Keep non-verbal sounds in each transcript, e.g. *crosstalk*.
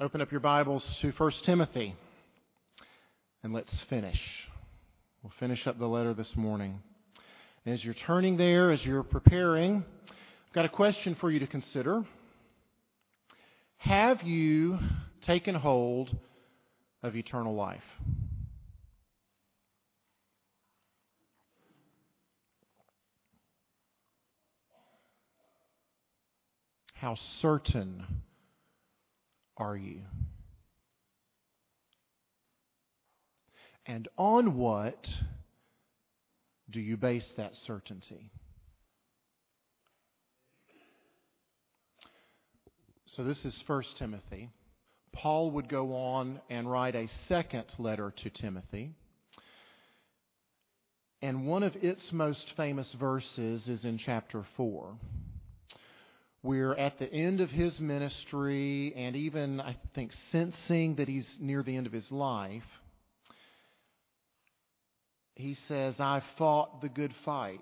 Open up your Bibles to 1 Timothy and let's finish. We'll finish up the letter this morning. As you're turning there, as you're preparing, I've got a question for you to consider. Have you taken hold of eternal life? How certain are you? And on what do you base that certainty? So this is 1 Timothy. Paul would go on and write a second letter to Timothy. And one of its most famous verses is in chapter 4. We're at the end of his ministry, and even, I think, sensing that he's near the end of his life, he says, I've fought the good fight.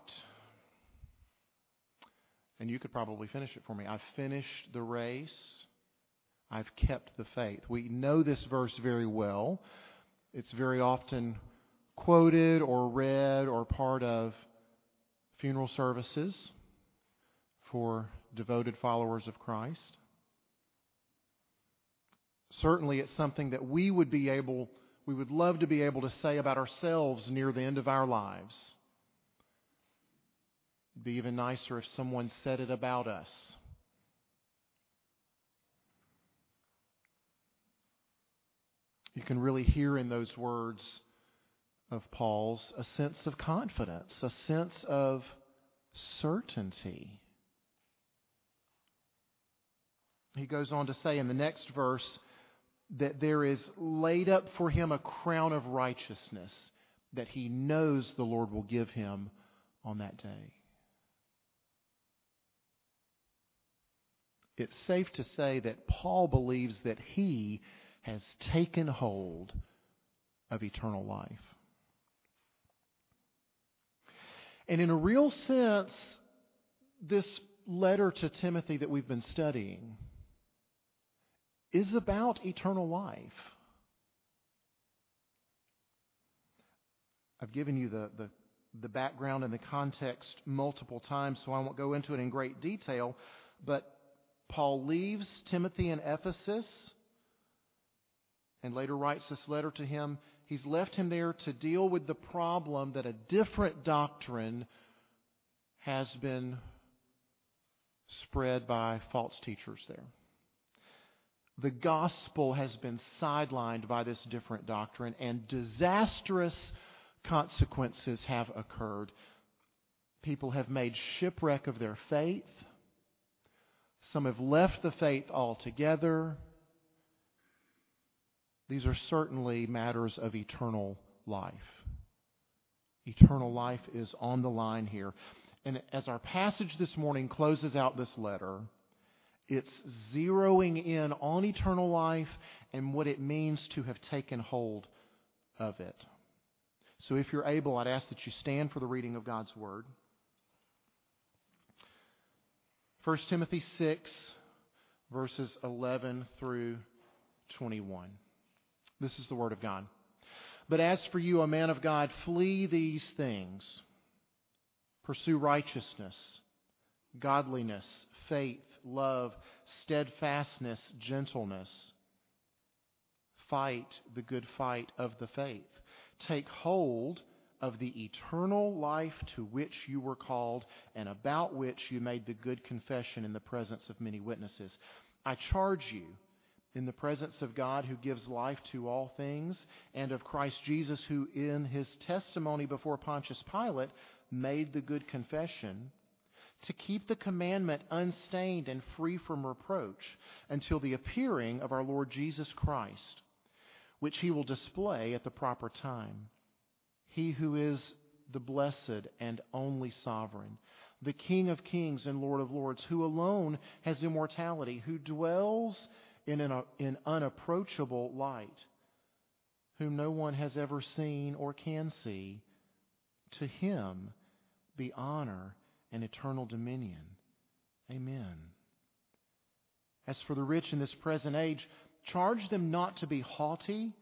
And you could probably finish it for me. I've finished the race. I've kept the faith. We know this verse very well. It's very often quoted or read or part of funeral services for devoted followers of Christ. Certainly, it's something that we would be able, we would love to be able to say about ourselves near the end of our lives. It'd be even nicer if someone said it about us. You can really hear in those words of Paul's a sense of confidence, a sense of certainty. He goes on to say in the next verse that there is laid up for him a crown of righteousness that he knows the Lord will give him on that day. It's safe to say that Paul believes that he has taken hold of eternal life. And in a real sense, this letter to Timothy that we've been studying is about eternal life. I've given you the, the, the, background and the context multiple times, so I won't go into it in great detail. But Paul leaves Timothy in Ephesus and later writes this letter to him. He's left him there to deal with the problem that a different doctrine has been spread by false teachers there the gospel has been sidelined by this different doctrine, and disastrous consequences have occurred. People have made shipwreck of their faith. Some have left the faith altogether. These are certainly matters of eternal life. Eternal life is on the line here. And as our passage this morning closes out this letter, it's zeroing in on eternal life and what it means to have taken hold of it. So if you're able, I'd ask that you stand for the reading of God's Word. 1 Timothy 6, verses 11 through 21. This is the Word of God. But as for you, a man of God, flee these things. Pursue righteousness, godliness, faith love, steadfastness, gentleness. Fight the good fight of the faith. Take hold of the eternal life to which you were called and about which you made the good confession in the presence of many witnesses. I charge you in the presence of God who gives life to all things and of Christ Jesus who in his testimony before Pontius Pilate made the good confession to keep the commandment unstained and free from reproach until the appearing of our Lord Jesus Christ, which he will display at the proper time. He who is the blessed and only sovereign, the King of kings and Lord of lords, who alone has immortality, who dwells in an in unapproachable light, whom no one has ever seen or can see, to him be honor and eternal dominion. Amen. As for the rich in this present age, charge them not to be haughty,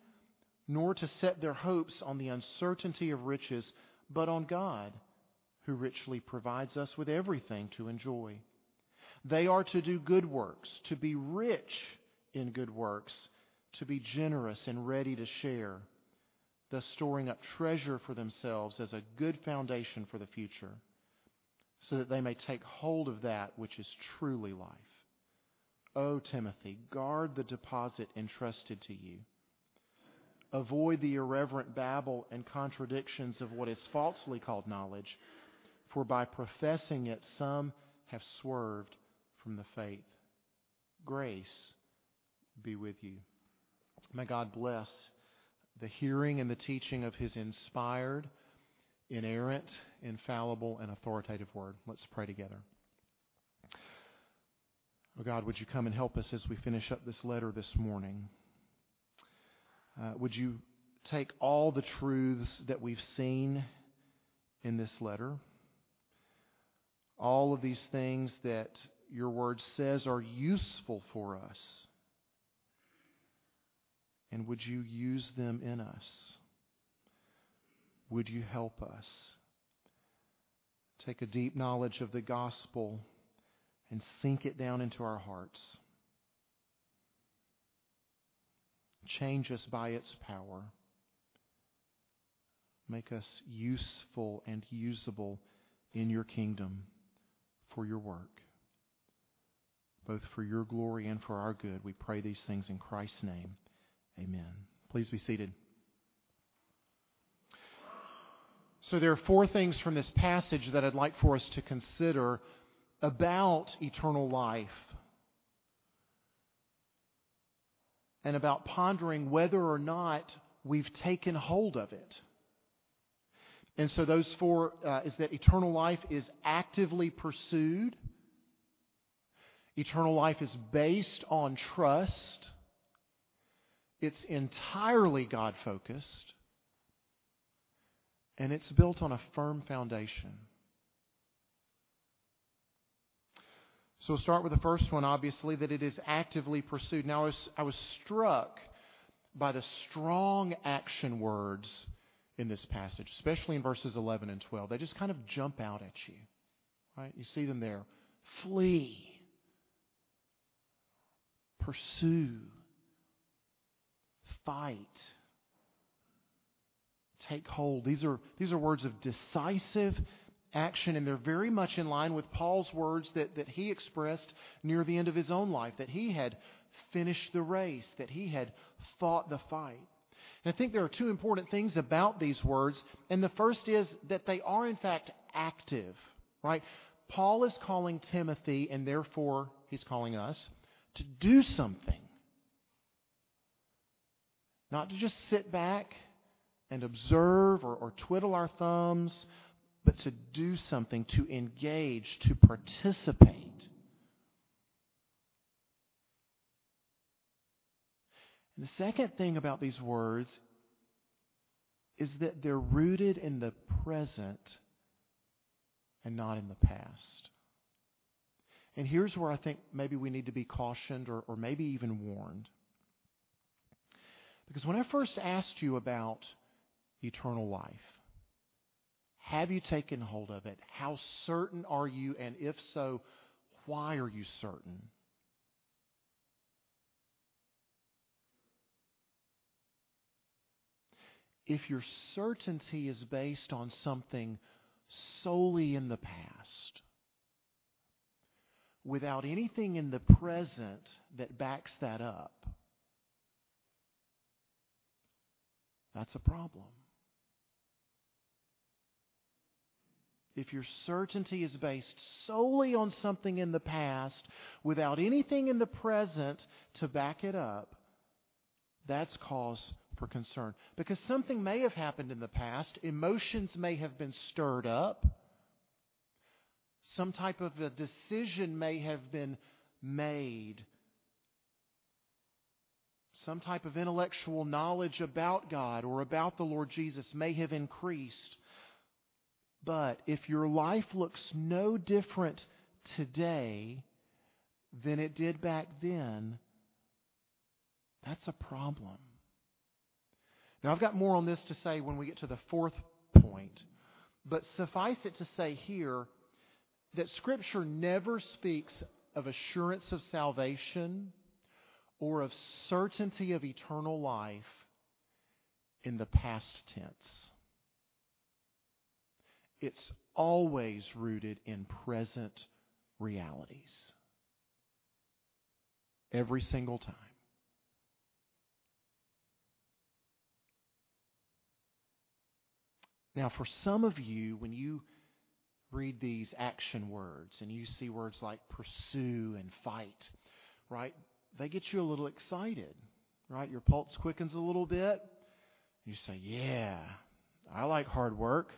nor to set their hopes on the uncertainty of riches, but on God, who richly provides us with everything to enjoy. They are to do good works, to be rich in good works, to be generous and ready to share, thus storing up treasure for themselves as a good foundation for the future, so that they may take hold of that which is truly life. O Timothy, guard the deposit entrusted to you. Avoid the irreverent babble and contradictions of what is falsely called knowledge, for by professing it some have swerved from the faith. Grace be with you. May God bless the hearing and the teaching of His inspired, inerrant, infallible, and authoritative Word. Let's pray together. Oh God, would you come and help us as we finish up this letter this morning? Uh, would you take all the truths that we've seen in this letter, all of these things that your word says are useful for us, and would you use them in us? Would you help us take a deep knowledge of the gospel and sink it down into our hearts? Change us by its power. Make us useful and usable in your kingdom for your work, both for your glory and for our good. We pray these things in Christ's name. Amen. Please be seated. So, there are four things from this passage that I'd like for us to consider about eternal life and about pondering whether or not we've taken hold of it. And so, those four uh, is that eternal life is actively pursued, eternal life is based on trust, it's entirely God focused, and it's built on a firm foundation. So we'll start with the first one, obviously, that it is actively pursued. Now, I was, I was struck by the strong action words in this passage, especially in verses 11 and 12. They just kind of jump out at you. Right? You see them there. Flee. Pursue. Fight. Take hold. These are, these are words of decisive action, and they're very much in line with Paul's words that, that he expressed near the end of his own life that he had finished the race, that he had fought the fight. And I think there are two important things about these words, and the first is that they are, in fact, active, right? Paul is calling Timothy, and therefore he's calling us, to do something. Not to just sit back and observe or, or twiddle our thumbs but to do something, to engage, to participate. And the second thing about these words is that they're rooted in the present and not in the past. And here's where I think maybe we need to be cautioned or, or maybe even warned. Because when I first asked you about eternal life, have you taken hold of it? How certain are you? And if so, why are you certain? If your certainty is based on something solely in the past, without anything in the present that backs that up, that's a problem. If your certainty is based solely on something in the past without anything in the present to back it up, that's cause for concern. Because something may have happened in the past, emotions may have been stirred up, some type of a decision may have been made. Some type of intellectual knowledge about God or about the Lord Jesus may have increased. But if your life looks no different today than it did back then, That's a problem. Now, I've got more on this to say when we get to the fourth point, but suffice it to say here that Scripture never speaks of assurance of salvation or of certainty of eternal life in the past tense. It's always rooted in present realities. Every single time. Now, for some of you, when you read these action words and you see words like pursue and fight, right? They get you a little excited, right? Your pulse quickens a little bit. You say, Yeah, I like hard work,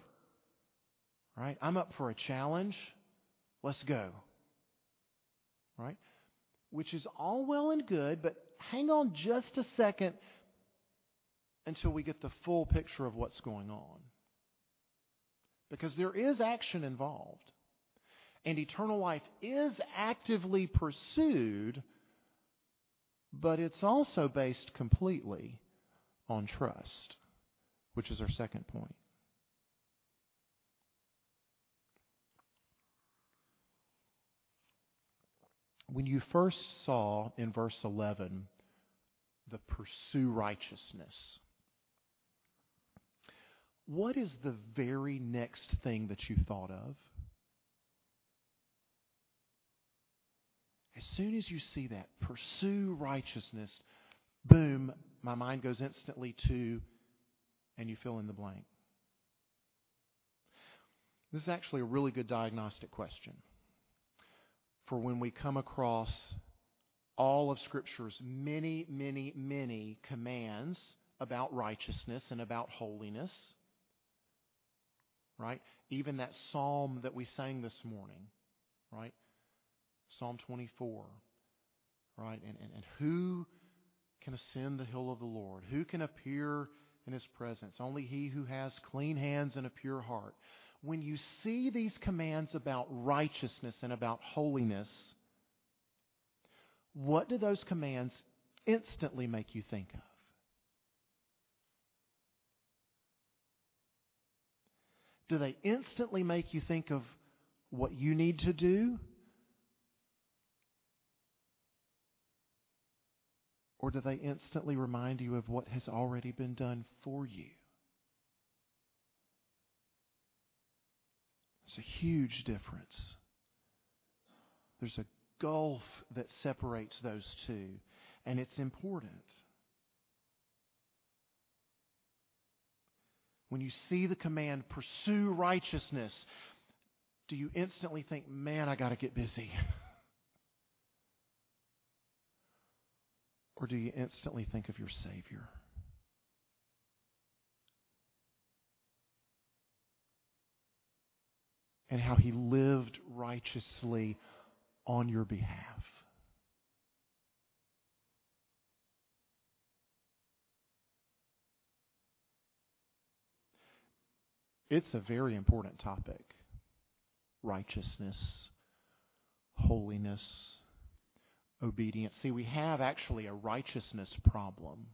right? I'm up for a challenge. Let's go, right? Which is all well and good, but hang on just a second until we get the full picture of what's going on because there is action involved. And eternal life is actively pursued, but it's also based completely on trust, which is our second point. When you first saw in verse 11 the pursue righteousness, what is the very next thing that you thought of? As soon as you see that, pursue righteousness, boom, my mind goes instantly to, and you fill in the blank. This is actually a really good diagnostic question for when we come across all of Scripture's many, many, many commands about righteousness and about holiness right? Even that psalm that we sang this morning, right? Psalm 24, right? And, and, and who can ascend the hill of the Lord? Who can appear in his presence? Only he who has clean hands and a pure heart. When you see these commands about righteousness and about holiness, what do those commands instantly make you think of? do they instantly make you think of what you need to do? Or do they instantly remind you of what has already been done for you? A huge difference. There's a gulf that separates those two, and it's important. When you see the command, pursue righteousness, do you instantly think, man, I got to get busy? *laughs* Or do you instantly think of your Savior? And how he lived righteously on your behalf. It's a very important topic righteousness, holiness, obedience. See, we have actually a righteousness problem.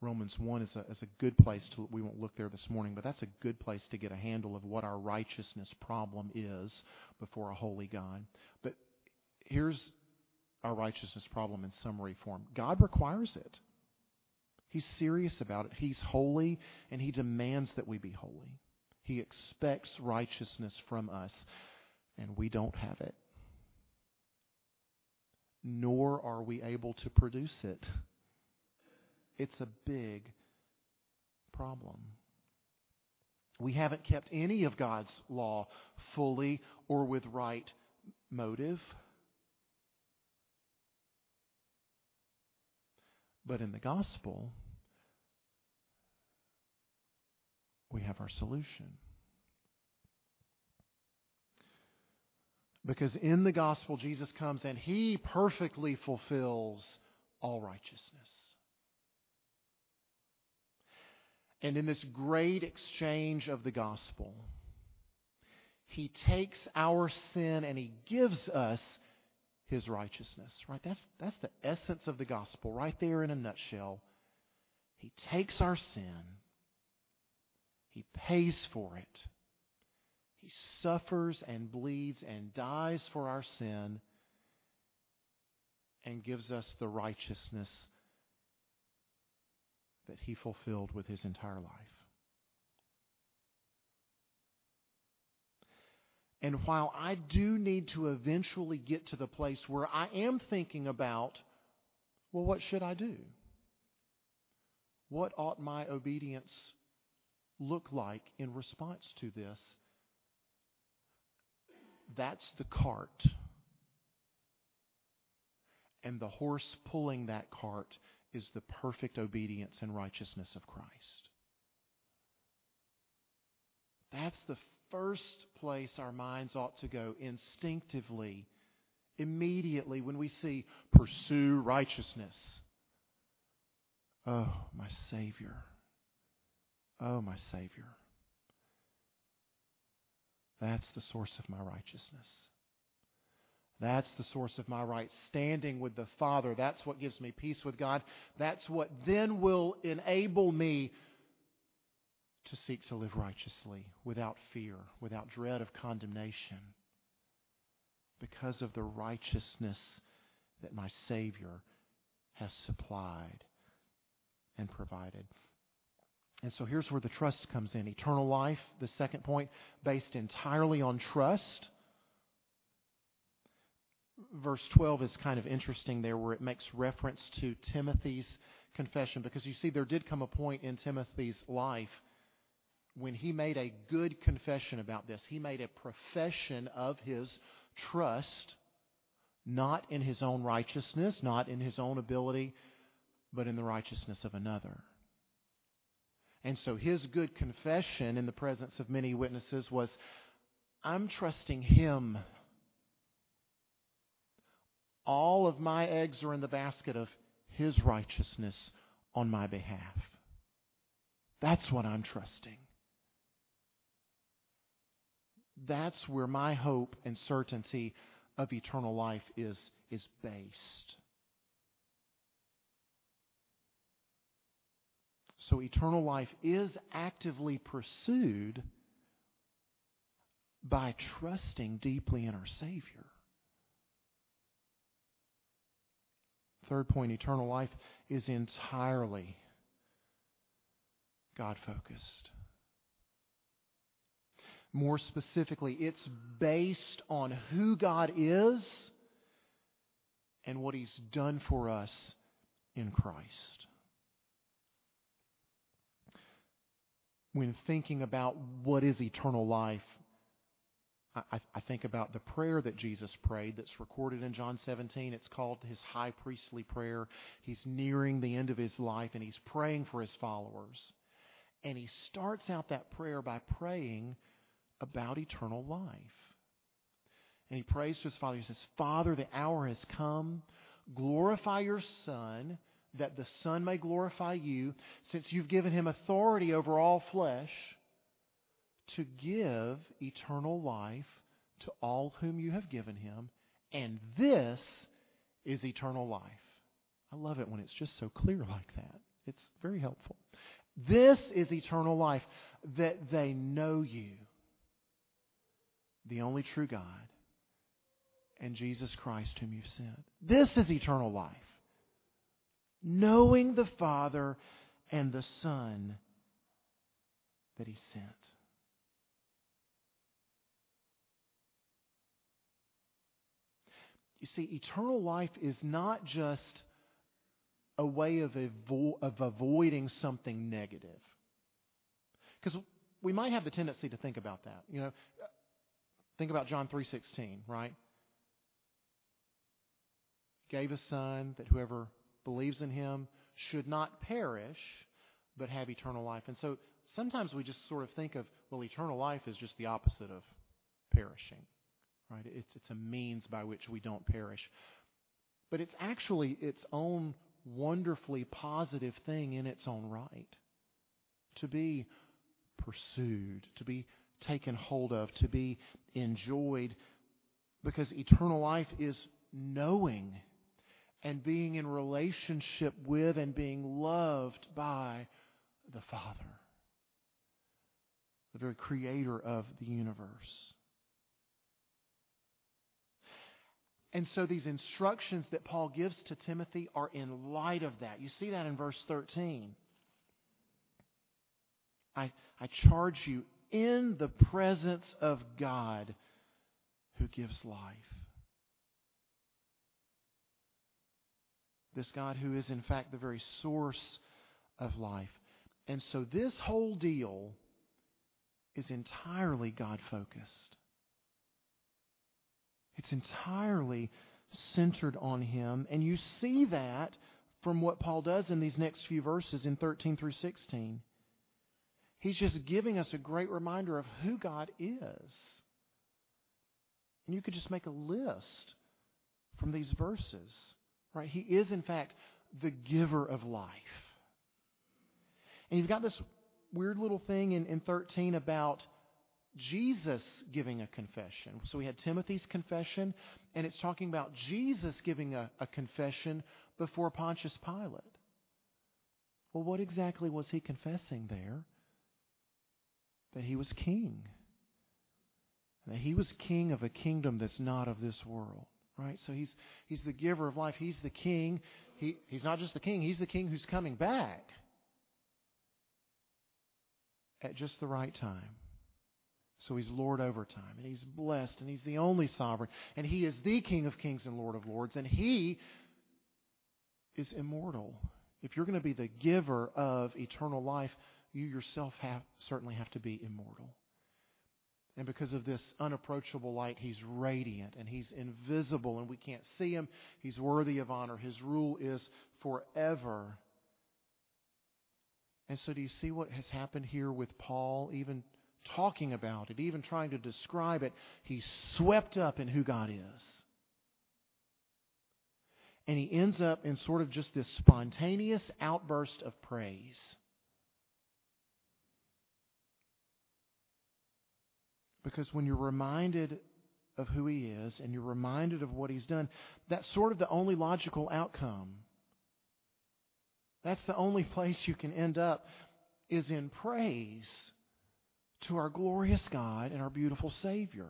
Romans 1 is a, is a good place to, we won't look there this morning, but that's a good place to get a handle of what our righteousness problem is before a holy God. But here's our righteousness problem in summary form God requires it. He's serious about it. He's holy, and He demands that we be holy. He expects righteousness from us, and we don't have it. Nor are we able to produce it. It's a big problem. We haven't kept any of God's law fully or with right motive. But in the gospel, we have our solution. Because in the gospel, Jesus comes and he perfectly fulfills all righteousness. And in this great exchange of the gospel, he takes our sin and he gives us his righteousness. Right? That's, that's the essence of the gospel, right there in a nutshell. He takes our sin, he pays for it. He suffers and bleeds and dies for our sin and gives us the righteousness that he fulfilled with his entire life. And while I do need to eventually get to the place where I am thinking about, well, what should I do? What ought my obedience look like in response to this? That's the cart. And the horse pulling that cart is the perfect obedience and righteousness of Christ. That's the first place our minds ought to go instinctively, immediately, when we see pursue righteousness. Oh, my Savior. Oh, my Savior. That's the source of my righteousness. That's the source of my right standing with the Father. That's what gives me peace with God. That's what then will enable me to seek to live righteously without fear, without dread of condemnation, because of the righteousness that my Savior has supplied and provided. And so here's where the trust comes in. Eternal life, the second point, based entirely on trust. Verse 12 is kind of interesting there where it makes reference to Timothy's confession because you see, there did come a point in Timothy's life when he made a good confession about this. He made a profession of his trust, not in his own righteousness, not in his own ability, but in the righteousness of another. And so his good confession in the presence of many witnesses was I'm trusting him. All of my eggs are in the basket of his righteousness on my behalf. That's what I'm trusting. That's where my hope and certainty of eternal life is, is based. So eternal life is actively pursued by trusting deeply in our Savior. Third point eternal life is entirely God focused. More specifically, it's based on who God is and what He's done for us in Christ. When thinking about what is eternal life, I, I, think about the prayer that Jesus prayed that's recorded in John 17. It's called his high priestly prayer. He's nearing the end of his life and he's praying for his followers. And he starts out that prayer by praying about eternal life. And he prays to his Father. He says, Father, the hour has come. Glorify your Son, that the Son may glorify you, since you've given him authority over all flesh to give eternal life to all whom you have given him. And this is eternal life. I love it when it's just so clear like that. It's very helpful. This is eternal life, that they know you the only true God, and Jesus Christ, whom you've sent. This is eternal life. Knowing the Father and the Son that He sent. You see, eternal life is not just a way of, avo- of avoiding something negative. Because we might have the tendency to think about that. You know, Think about John 3:16, right? Gave a son that whoever believes in him should not perish but have eternal life. And so sometimes we just sort of think of well eternal life is just the opposite of perishing. Right? It's it's a means by which we don't perish. But it's actually its own wonderfully positive thing in its own right. To be pursued, to be taken hold of, to be enjoyed, because eternal life is knowing and being in relationship with and being loved by the Father, the very creator of the universe. And so these instructions that Paul gives to Timothy are in light of that. You see that in verse 13. I, I charge you in the presence of God who gives life. This God who is, in fact, the very source of life. And so this whole deal is entirely God focused. It's entirely centered on Him. And you see that from what Paul does in these next few verses in 13 through 16. He's just giving us a great reminder of who God is. And you could just make a list from these verses. Right? He is, in fact, the giver of life. And you've got this weird little thing in, in 13 about Jesus giving a confession. So we had Timothy's confession, and it's talking about Jesus giving a, a confession before Pontius Pilate. Well, what exactly was he confessing there? That he was king. That he was king of a kingdom that's not of this world. Right? So he's, he's the giver of life. He's the king. He, he's not just the king, he's the king who's coming back at just the right time. So he's Lord over time, and he's blessed, and he's the only sovereign, and he is the King of kings and Lord of lords, and he is immortal. If you're going to be the giver of eternal life, you yourself have, certainly have to be immortal. And because of this unapproachable light, he's radiant and he's invisible and we can't see him. He's worthy of honor. His rule is forever. And so, do you see what has happened here with Paul? Even talking about it, even trying to describe it, he's swept up in who God is. And he ends up in sort of just this spontaneous outburst of praise. Because when you're reminded of who he is and you're reminded of what he's done, that's sort of the only logical outcome. That's the only *laughs* place you can end up is in praise to our glorious God and our beautiful Savior.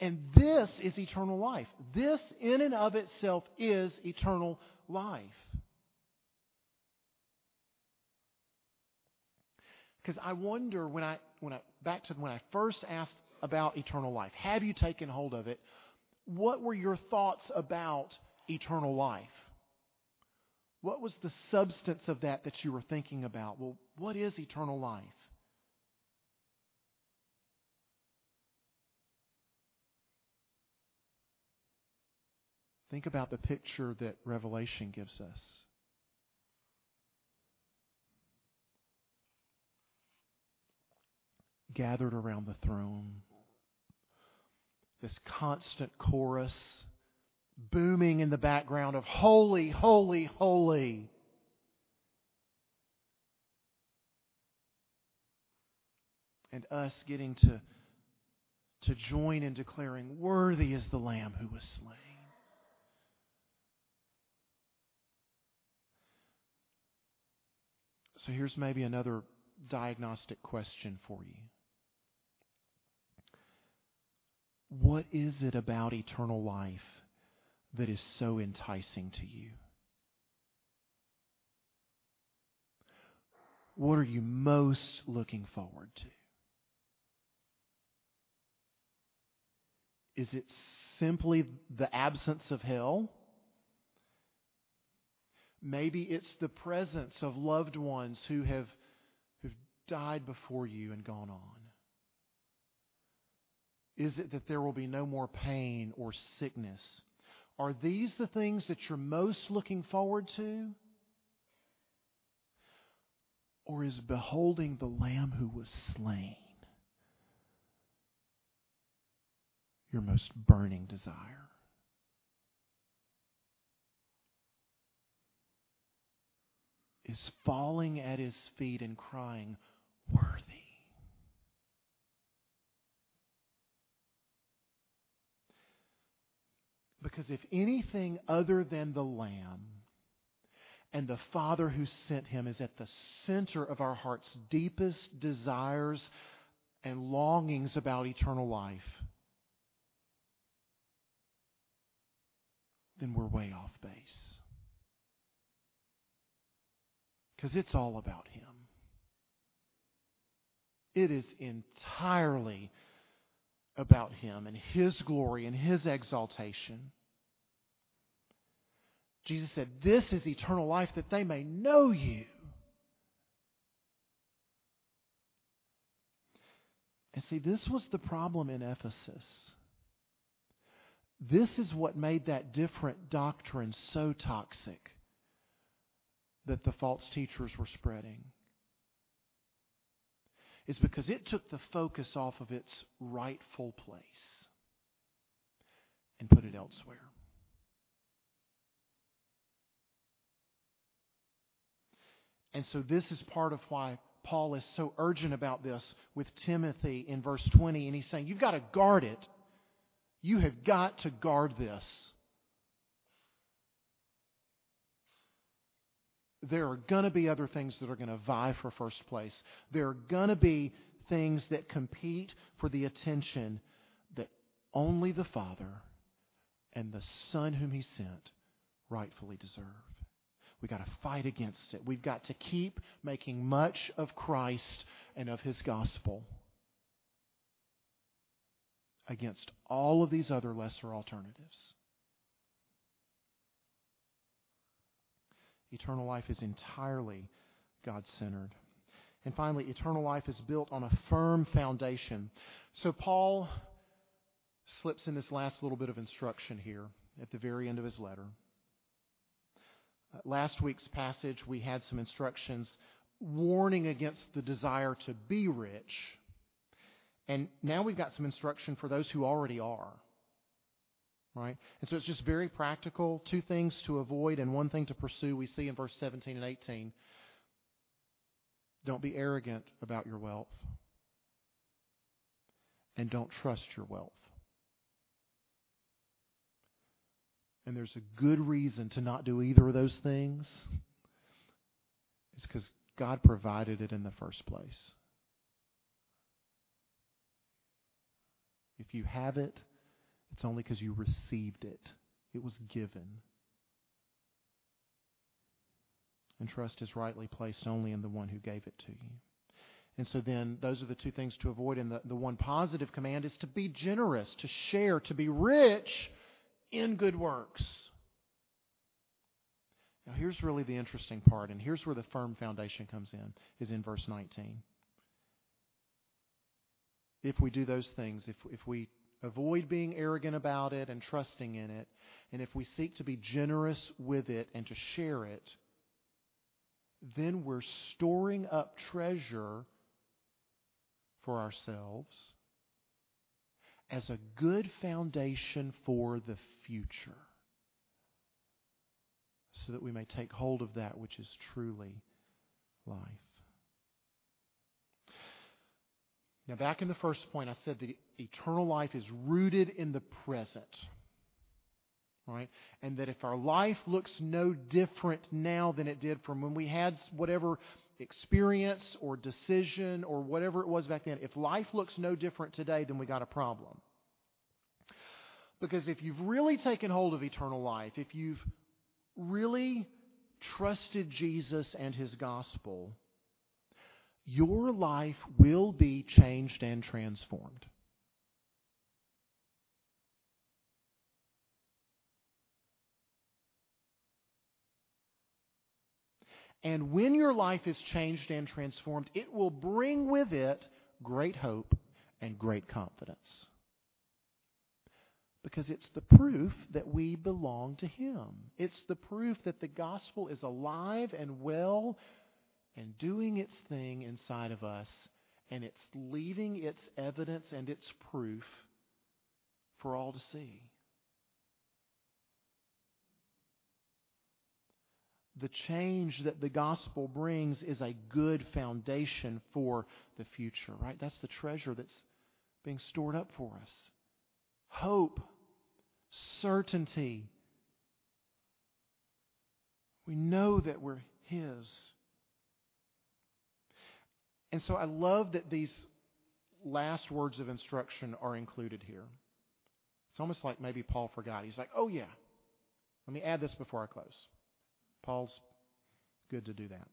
And this is eternal life. This, in and of itself, is eternal life. Because I wonder when I, when I, back to when I first asked about eternal life, have you taken hold of it? What were your thoughts about eternal life? What was the substance of that that you were thinking about? Well, what is eternal life? Think about the picture that Revelation gives us. Gathered around the throne, this constant chorus booming in the background of holy, holy, holy. And us getting to, to join in declaring, Worthy is the Lamb who was slain. So here's maybe another diagnostic question for you. What is it about eternal life that is so enticing to you? What are you most looking forward to? Is it simply the absence of hell? Maybe it's the presence of loved ones who have who've died before you and gone on. Is it that there will be no more pain or sickness? Are these the things that you're most looking forward to? Or is beholding the Lamb who was slain your most burning desire? Is falling at his feet and crying, Worthy. Because if anything other than the Lamb and the Father who sent him is at the center of our heart's deepest desires and longings about eternal life, then we're way off base. Because it's all about Him. It is entirely about Him and His glory and His exaltation. Jesus said, This is eternal life that they may know you. And see, this was the problem in Ephesus. This is what made that different doctrine so toxic that the false teachers were spreading. Is because it took the focus off of its rightful place and put it elsewhere. And so, this is part of why Paul is so urgent about this with Timothy in verse 20. And he's saying, You've got to guard it. You have got to guard this. There are going to be other things that are going to vie for first place. There are going to be things that compete for the attention that only the Father and the Son whom He sent rightfully deserve. We've got to fight against it. We've got to keep making much of Christ and of His gospel against all of these other lesser alternatives. Eternal life is entirely God centered. And finally, eternal life is built on a firm foundation. So Paul slips in this last little bit of instruction here at the very end of his letter. Uh, last week's passage, we had some instructions warning against the desire to be rich. And now we've got some instruction for those who already are. Right? And so it's just very practical. Two things to avoid and one thing to pursue. We see in verse 17 and 18. Don't be arrogant about your wealth. And don't trust your wealth. and there's a good reason to not do either of those things, it's because God provided it in the first place. If you have it, it's only because you received it. It was given. And trust is rightly placed only in the one who gave it to you. And so then, those are the two things to avoid. And the, the one positive command is to be generous, to share, to be rich in good works. Now, here's really the interesting part, and here's where the firm foundation comes in, is in verse 19. If we do those things, if, if we avoid being arrogant about it and trusting in it, and if we seek to be generous with it and to share it, then we're storing up treasure for ourselves as a good foundation for the future so that we may take hold of that which is truly life. Now, back in the first point, I said that eternal life is rooted in the present. Right? And that if our life looks no different now than it did from when we had whatever experience or decision or whatever it was back then, if life looks no different today, then we got a problem. Because if you've really taken hold of eternal life, if you've really trusted Jesus and his gospel, your life will be changed and transformed. And when your life is changed and transformed, it will bring with it great hope and great confidence. Because it's the proof that we belong to Him. It's the proof that the gospel is alive and well and doing its thing inside of us, and it's leaving its evidence and its proof for all to see. The change that the gospel brings is a good foundation for the future, right? That's the treasure that's being stored up for us. Hope certainty. We know that we're His. And so I love that these last words of instruction are included here. It's almost like maybe Paul forgot. He's like, oh, yeah, let me add this before I close. Paul's good to do that.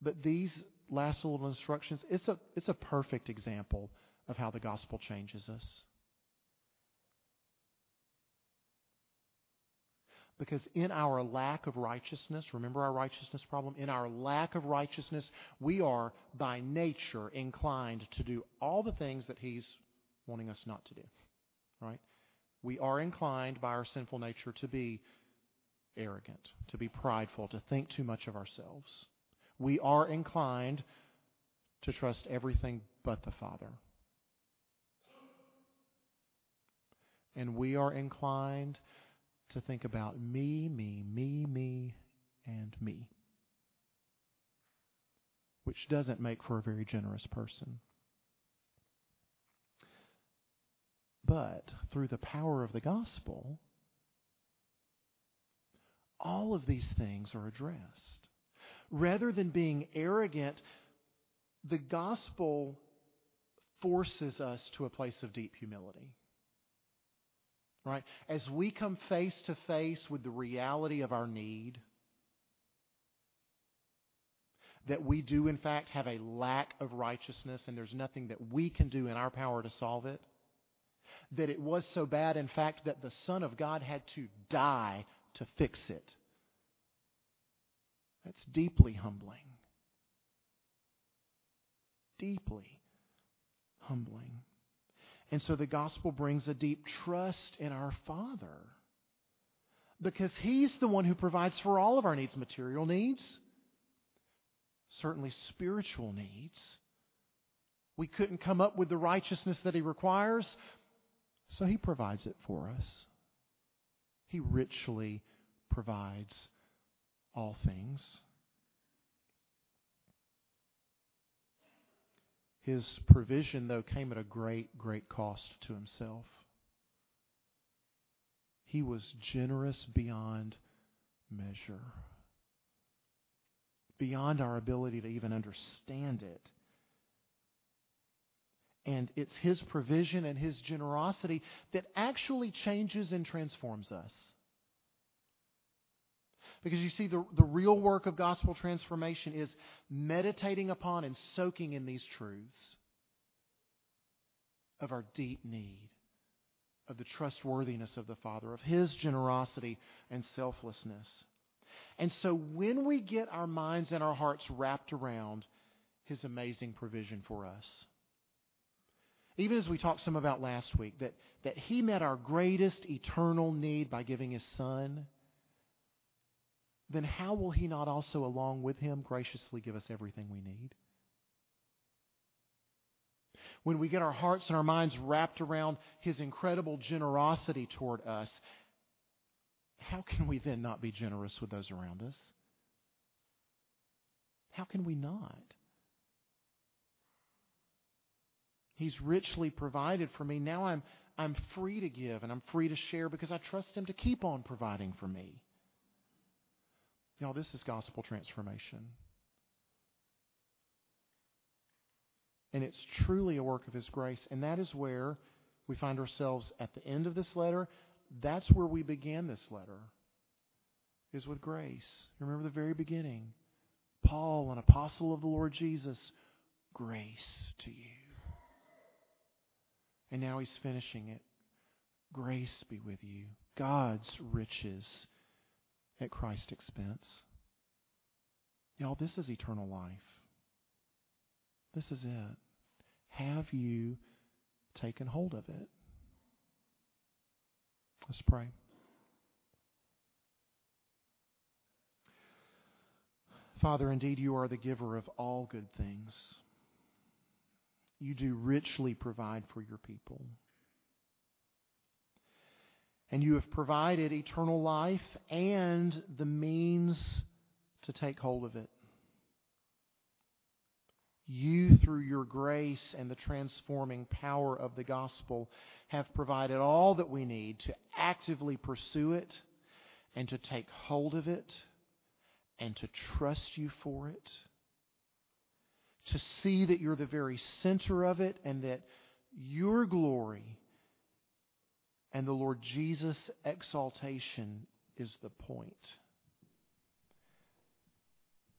But these last little instructions, it's a, it's a perfect example of how the gospel changes us. Because in our lack of righteousness, remember our righteousness problem? In our lack of righteousness, we are by nature inclined to do all the things that He's wanting us not to do. Right? We are inclined by our sinful nature to be arrogant, to be prideful, to think too much of ourselves. We are inclined to trust everything but the Father. And we are inclined to think about me, me, me, me, and me, which doesn't make for a very generous person. But through the power of the gospel, all of these things are addressed. Rather than being arrogant, the gospel forces us to a place of deep humility. Right? As we come face to face with the reality of our need, that we do in fact have a lack of righteousness and there's nothing that we can do in our power to solve it, that it was so bad, in fact, that the Son of God had to die to fix it. That's deeply humbling. Deeply humbling. And so the gospel brings a deep trust in our Father. Because He's the one who provides for all of our needs material needs, certainly spiritual needs. We couldn't come up with the righteousness that He requires, so He provides it for us. He richly provides all things. His provision, though, came at a great, great cost to himself. He was generous beyond measure, beyond our ability to even understand it. And it's His provision and His generosity that actually changes and transforms us. Because you see, the, the real work of gospel transformation is meditating upon and soaking in these truths of our deep need, of the trustworthiness of the Father, of His generosity and selflessness. And so when we get our minds and our hearts wrapped around His amazing provision for us, even as we talked some about last week, that, that He met our greatest eternal need by giving His Son then how will He not also, along with Him, graciously give us everything we need? When we get our hearts and our minds wrapped around His incredible generosity toward us, how can we then not be generous with those around us? How can we not? He's richly provided for me. Now I'm, I'm free to give and I'm free to share because I trust Him to keep on providing for me. Y'all, this is gospel transformation. And it's truly a work of His grace. And that is where we find ourselves at the end of this letter. That's where we began this letter, is with grace. Remember the very beginning. Paul, an apostle of the Lord Jesus, grace to you. And now he's finishing it. Grace be with you. God's riches at Christ's expense. Y'all, this is eternal life. This is it. Have you taken hold of it? Let's pray. Father, indeed, you are the giver of all good things. You do richly provide for your people and you have provided eternal life and the means to take hold of it. you, through your grace and the transforming power of the gospel, have provided all that we need to actively pursue it and to take hold of it and to trust you for it. To see that you're the very center of it and that your glory and the Lord Jesus' exaltation is the point.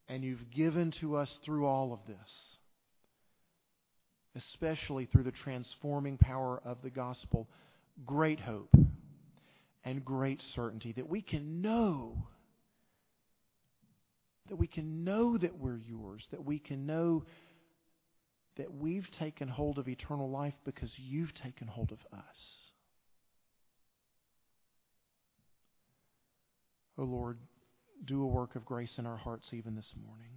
And you've given to us through all of this, especially through the transforming power of the gospel, great hope and great certainty that we can know that we can know that we're yours, that we can know that we've taken hold of eternal life because you've taken hold of us. Oh Lord, do a work of grace in our hearts even this morning.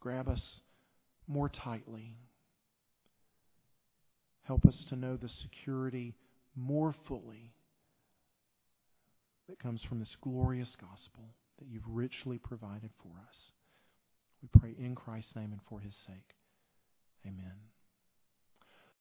Grab us more tightly. Help us to know the security more fully that comes from this glorious gospel that you've richly provided for us. We pray in Christ's name and for his sake. Amen.